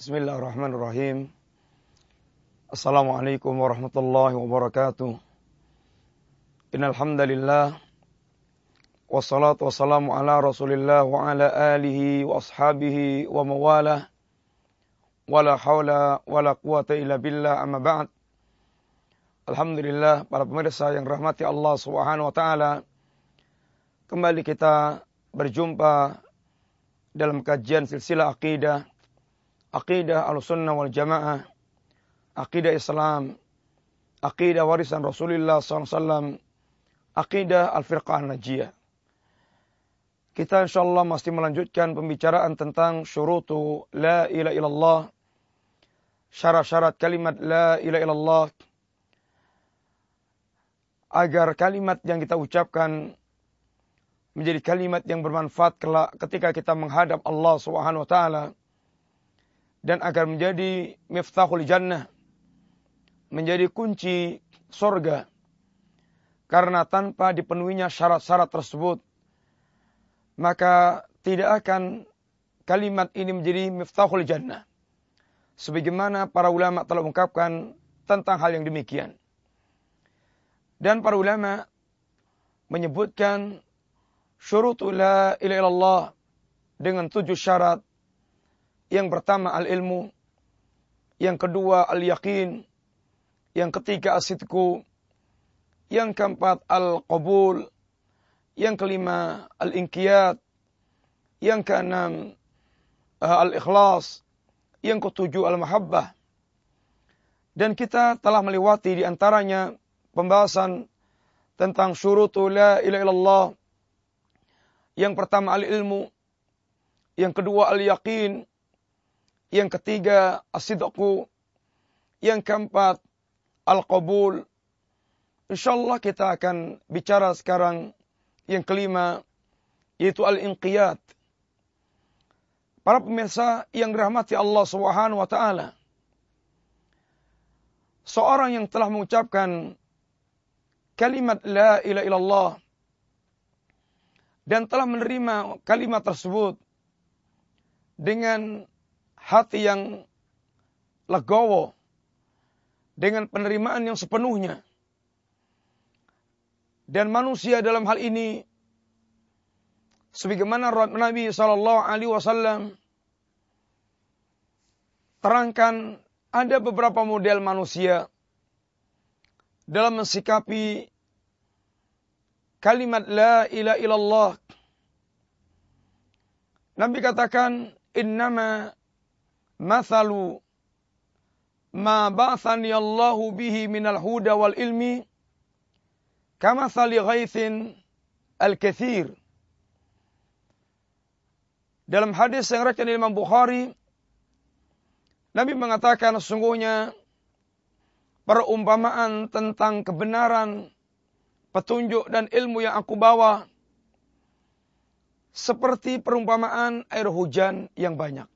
Bismillahirrahmanirrahim. Assalamualaikum warahmatullahi wabarakatuh. Innal wassalatu wassalamu ala Rasulillah wa ala alihi wa ashabihi wa mawalah. Wala haula wala quwata illa billah amma ba'd. Alhamdulillah para pemirsa yang rahmati Allah Subhanahu wa taala. Kembali kita berjumpa dalam kajian silsilah akidah akidah al-sunnah wal jamaah, akidah Islam, akidah warisan Rasulullah SAW, akidah al-firqah najiyah. Kita insyaAllah masih melanjutkan pembicaraan tentang syurutu la ilaha illallah, syarat-syarat kalimat la ilaha illallah, agar kalimat yang kita ucapkan menjadi kalimat yang bermanfaat ketika kita menghadap Allah Subhanahu wa taala dan agar menjadi miftahul jannah, menjadi kunci sorga. Karena tanpa dipenuhinya syarat-syarat tersebut, maka tidak akan kalimat ini menjadi miftahul jannah. Sebagaimana para ulama telah mengungkapkan tentang hal yang demikian. Dan para ulama menyebutkan syurutu la ilaha illallah dengan tujuh syarat yang pertama al-ilmu, yang kedua al-yakin, yang ketiga asidku, yang keempat al-qabul, yang kelima al-inqiyat, yang keenam uh, al-ikhlas, yang ketujuh al-mahabbah. Dan kita telah melewati di antaranya pembahasan tentang syurutu la ilaha illallah. Yang pertama al-ilmu, yang kedua al-yaqin, yang ketiga asidku. Yang keempat al-qabul. Insyaallah kita akan bicara sekarang yang kelima yaitu al-inqiyat. Para pemirsa yang dirahmati Allah Subhanahu wa taala. Seorang yang telah mengucapkan kalimat la ilaha illallah dan telah menerima kalimat tersebut dengan hati yang legowo dengan penerimaan yang sepenuhnya. Dan manusia dalam hal ini sebagaimana Nabi sallallahu alaihi wasallam terangkan ada beberapa model manusia dalam mensikapi kalimat la ilaha illallah. Nabi katakan innama mathalu ma ba'athani Allahu bihi minal huda wal ilmi kamathali ghaithin al-kathir. Dalam hadis yang riwayatkan Imam Bukhari, Nabi mengatakan sesungguhnya perumpamaan tentang kebenaran, petunjuk dan ilmu yang aku bawa seperti perumpamaan air hujan yang banyak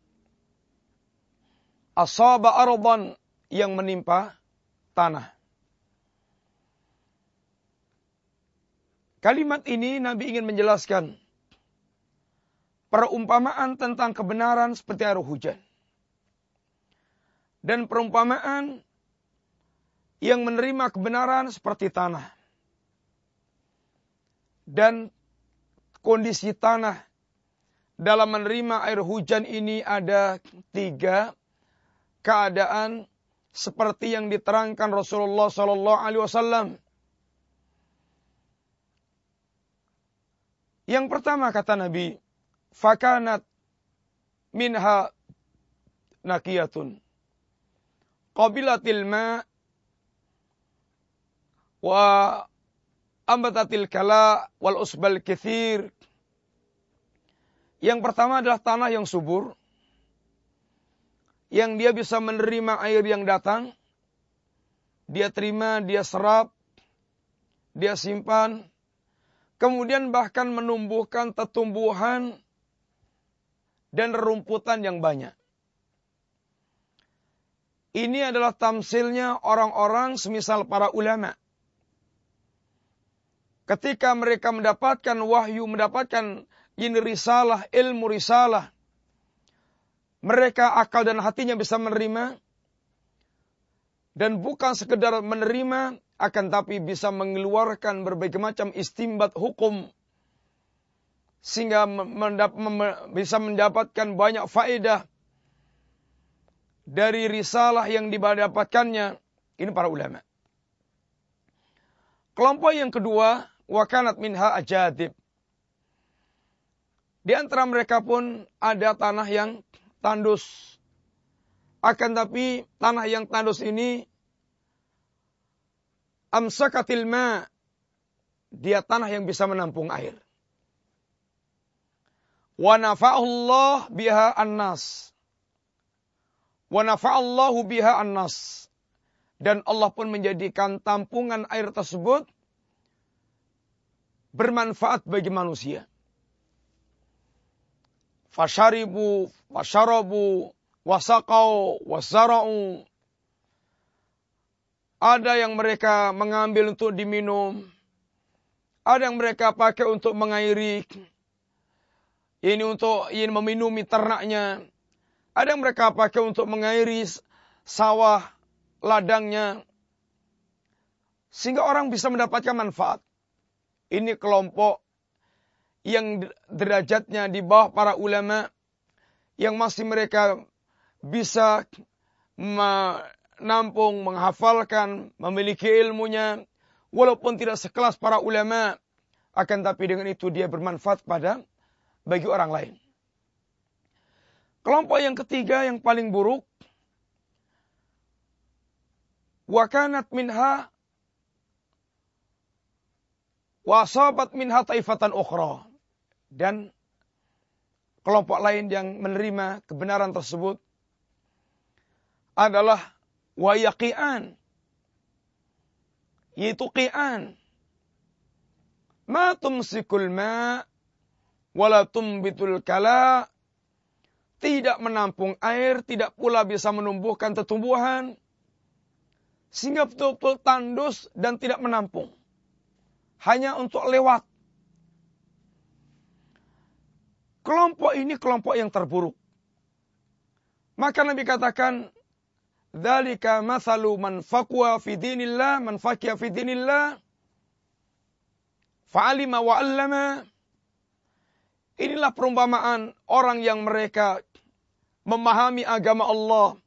asaba ardan yang menimpa tanah. Kalimat ini Nabi ingin menjelaskan perumpamaan tentang kebenaran seperti air hujan. Dan perumpamaan yang menerima kebenaran seperti tanah. Dan kondisi tanah dalam menerima air hujan ini ada tiga keadaan seperti yang diterangkan Rasulullah sallallahu alaihi wasallam. Yang pertama kata Nabi, fakanat minha nakiyatun. Qabilatil ma wa ambatatil kala wal usbal kithir. Yang pertama adalah tanah yang subur yang dia bisa menerima air yang datang, dia terima, dia serap, dia simpan, kemudian bahkan menumbuhkan tetumbuhan dan rumputan yang banyak. Ini adalah tamsilnya orang-orang semisal para ulama. Ketika mereka mendapatkan wahyu, mendapatkan ini risalah, ilmu risalah, mereka akal dan hatinya bisa menerima dan bukan sekedar menerima akan tapi bisa mengeluarkan berbagai macam istimbat hukum sehingga bisa mendapatkan banyak faedah dari risalah yang didapatkannya ini para ulama. Kelompok yang kedua wakanat minha ajadib. Di antara mereka pun ada tanah yang tandus. Akan tapi tanah yang tandus ini amsakatil ma dia tanah yang bisa menampung air. Wa nafa'allah biha annas. Wa nafa'allahu biha annas. Dan Allah pun menjadikan tampungan air tersebut bermanfaat bagi manusia fasharibu, fasharabu, wasakau, wasara'u. Ada yang mereka mengambil untuk diminum. Ada yang mereka pakai untuk mengairi. Ini untuk ingin meminumi ternaknya. Ada yang mereka pakai untuk mengairi sawah, ladangnya. Sehingga orang bisa mendapatkan manfaat. Ini kelompok yang derajatnya di bawah para ulama yang masih mereka bisa menampung, menghafalkan, memiliki ilmunya walaupun tidak sekelas para ulama akan tapi dengan itu dia bermanfaat pada bagi orang lain. Kelompok yang ketiga yang paling buruk wakanat minha wasabat minha taifatan ukhra dan kelompok lain yang menerima kebenaran tersebut adalah wayaqian yaitu qi'an ma tumsikul ma wala tumbitul kala tidak menampung air, tidak pula bisa menumbuhkan tumbuhan, sehingga betul-betul tandus dan tidak menampung. Hanya untuk lewat. Kelompok ini kelompok yang terburuk. Maka Nabi katakan, Dalika masalu man faqwa fi dinillah, man faqiya fi dinillah, fa'alima wa. Inilah perumpamaan orang yang mereka memahami agama Allah.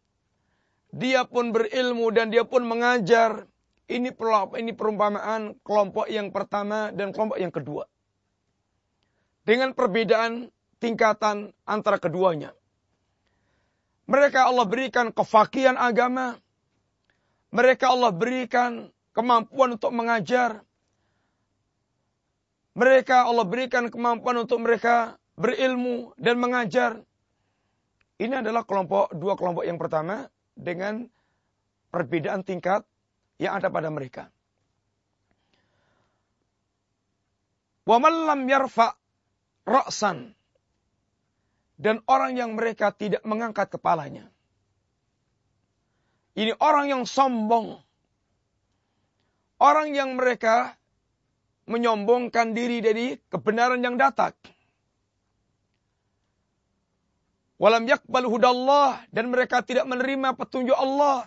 Dia pun berilmu dan dia pun mengajar. Ini ini perumpamaan kelompok yang pertama dan kelompok yang kedua. Dengan perbedaan tingkatan antara keduanya. Mereka Allah berikan kefakian agama. Mereka Allah berikan kemampuan untuk mengajar. Mereka Allah berikan kemampuan untuk mereka berilmu dan mengajar. Ini adalah kelompok dua kelompok yang pertama dengan perbedaan tingkat yang ada pada mereka. Wa man lam yarfa ra'san dan orang yang mereka tidak mengangkat kepalanya. Ini orang yang sombong. Orang yang mereka menyombongkan diri dari kebenaran yang datang. Walam yakbal hudallah dan mereka tidak menerima petunjuk Allah.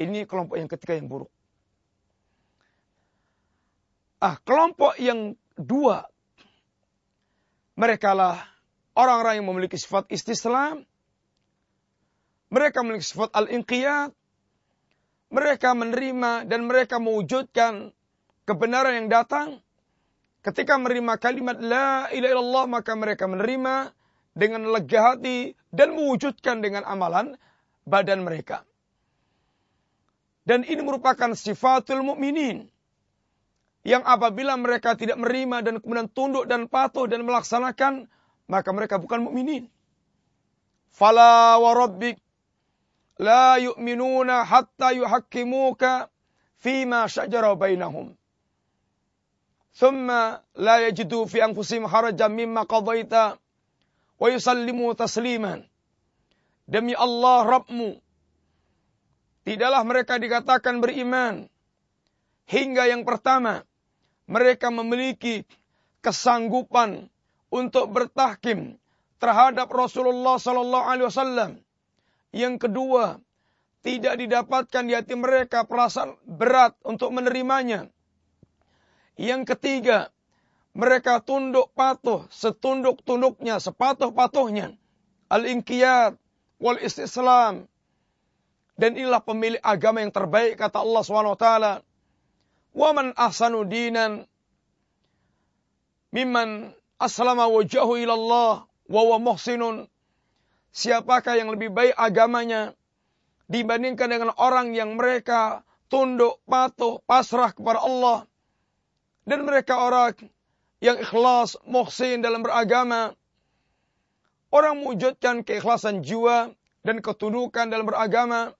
Ini kelompok yang ketiga yang buruk. Ah, kelompok yang dua. Mereka lah orang-orang yang memiliki sifat istislam, mereka memiliki sifat al-inqiyat, mereka menerima dan mereka mewujudkan kebenaran yang datang. Ketika menerima kalimat la ilaha illallah maka mereka menerima dengan lega hati dan mewujudkan dengan amalan badan mereka. Dan ini merupakan sifatul mukminin yang apabila mereka tidak menerima dan kemudian tunduk dan patuh dan melaksanakan maka mereka bukan mukminin. Fala wa rabbik la yu'minuna hatta yuhakkimuka fima syajara bainahum. Thumma la yajidu fi anfusihim harajan mimma qadaita wa yusallimu tasliman. Demi Allah Rabbmu, tidaklah mereka dikatakan beriman hingga yang pertama mereka memiliki kesanggupan untuk bertahkim terhadap Rasulullah sallallahu alaihi wasallam. Yang kedua, tidak didapatkan di hati mereka perasaan berat untuk menerimanya. Yang ketiga, mereka tunduk patuh setunduk-tunduknya, sepatuh-patuhnya. Al-inqiyad wal istislam. Dan inilah pemilik agama yang terbaik kata Allah SWT. Wa man ahsanu dinan mimman aslama wajahu ilallah wa wa muhsinun. Siapakah yang lebih baik agamanya dibandingkan dengan orang yang mereka tunduk, patuh, pasrah kepada Allah. Dan mereka orang yang ikhlas, muhsin dalam beragama. Orang mewujudkan keikhlasan jiwa dan ketundukan dalam beragama.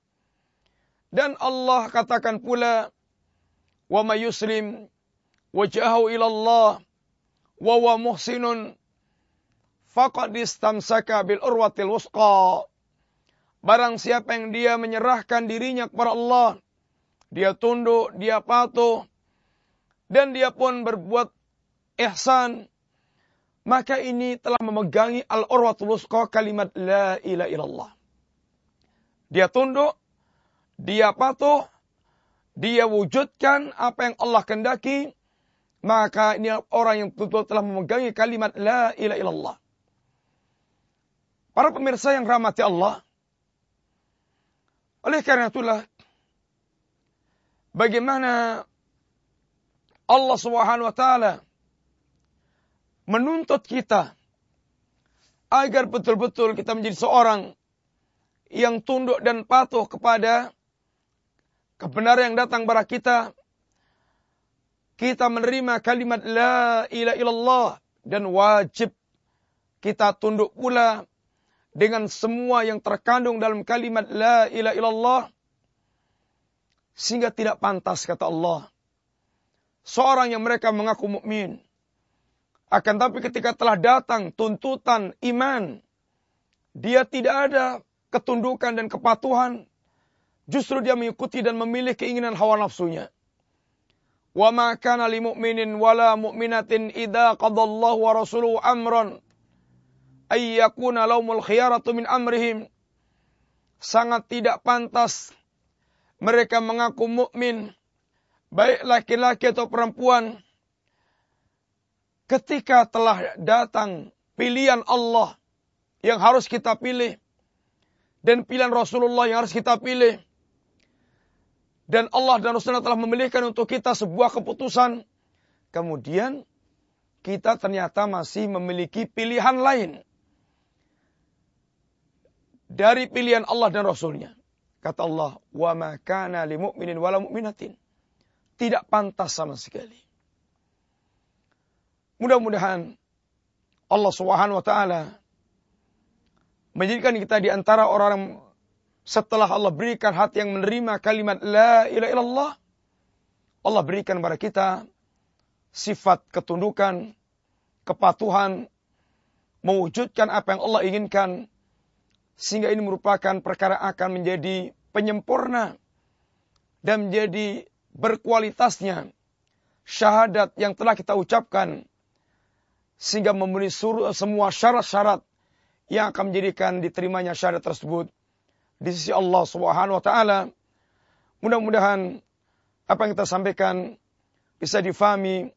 Dan Allah katakan pula, wa ma yuslim wajhahu ila wa wa muhsinun faqad istamsaka bil urwatil wusqa Barang siapa yang dia menyerahkan dirinya kepada Allah, dia tunduk, dia patuh, dan dia pun berbuat ihsan, maka ini telah memegangi al-urwatul wusqa kalimat la ilaha illallah. Dia tunduk, dia patuh, dia wujudkan apa yang Allah kendaki, maka ini orang yang betul-betul telah memegangi kalimat la ilaha illallah. Para pemirsa yang rahmati Allah, oleh karena itulah bagaimana Allah Subhanahu wa taala menuntut kita agar betul-betul kita menjadi seorang yang tunduk dan patuh kepada kebenaran yang datang kepada kita. Kita menerima kalimat la ilaha illallah dan wajib kita tunduk pula dengan semua yang terkandung dalam kalimat la ilaha illallah sehingga tidak pantas kata Allah. Seorang yang mereka mengaku mukmin. Akan tapi ketika telah datang tuntutan iman dia tidak ada ketundukan dan kepatuhan. Justru dia mengikuti dan memilih keinginan hawa nafsunya wa ma kana lil mu'minin wala mu'minatin idza qadallahu wa rasuluhu amran ayyakuna laumul khiyaratu min amrihim. Sangat tidak pantas mereka mengaku mukmin baik laki-laki atau perempuan ketika telah datang pilihan Allah yang harus kita pilih dan pilihan Rasulullah yang harus kita pilih dan Allah dan Rasulullah telah memilihkan untuk kita sebuah keputusan kemudian kita ternyata masih memiliki pilihan lain dari pilihan Allah dan Rasulnya. Kata Allah, wa ma kana li mu'minin wala mu'minatin. Tidak pantas sama sekali. Mudah-mudahan Allah Subhanahu wa taala menjadikan kita di antara orang setelah Allah berikan hati yang menerima kalimat la ilaha illallah Allah berikan kepada kita sifat ketundukan, kepatuhan, mewujudkan apa yang Allah inginkan sehingga ini merupakan perkara akan menjadi penyempurna dan menjadi berkualitasnya syahadat yang telah kita ucapkan sehingga memenuhi semua syarat-syarat yang akan menjadikan diterimanya syahadat tersebut di sisi Allah Subhanahu wa taala. Mudah-mudahan apa yang kita sampaikan bisa difahami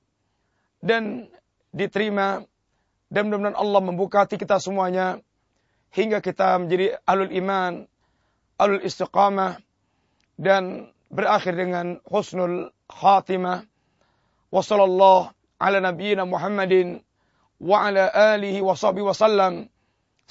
dan diterima dan mudah-mudahan Allah membuka hati kita semuanya hingga kita menjadi alul iman, alul istiqamah dan berakhir dengan husnul khatimah. Wassallallahu ala nabiyyina Muhammadin wa ala alihi wa sahbihi wasallam.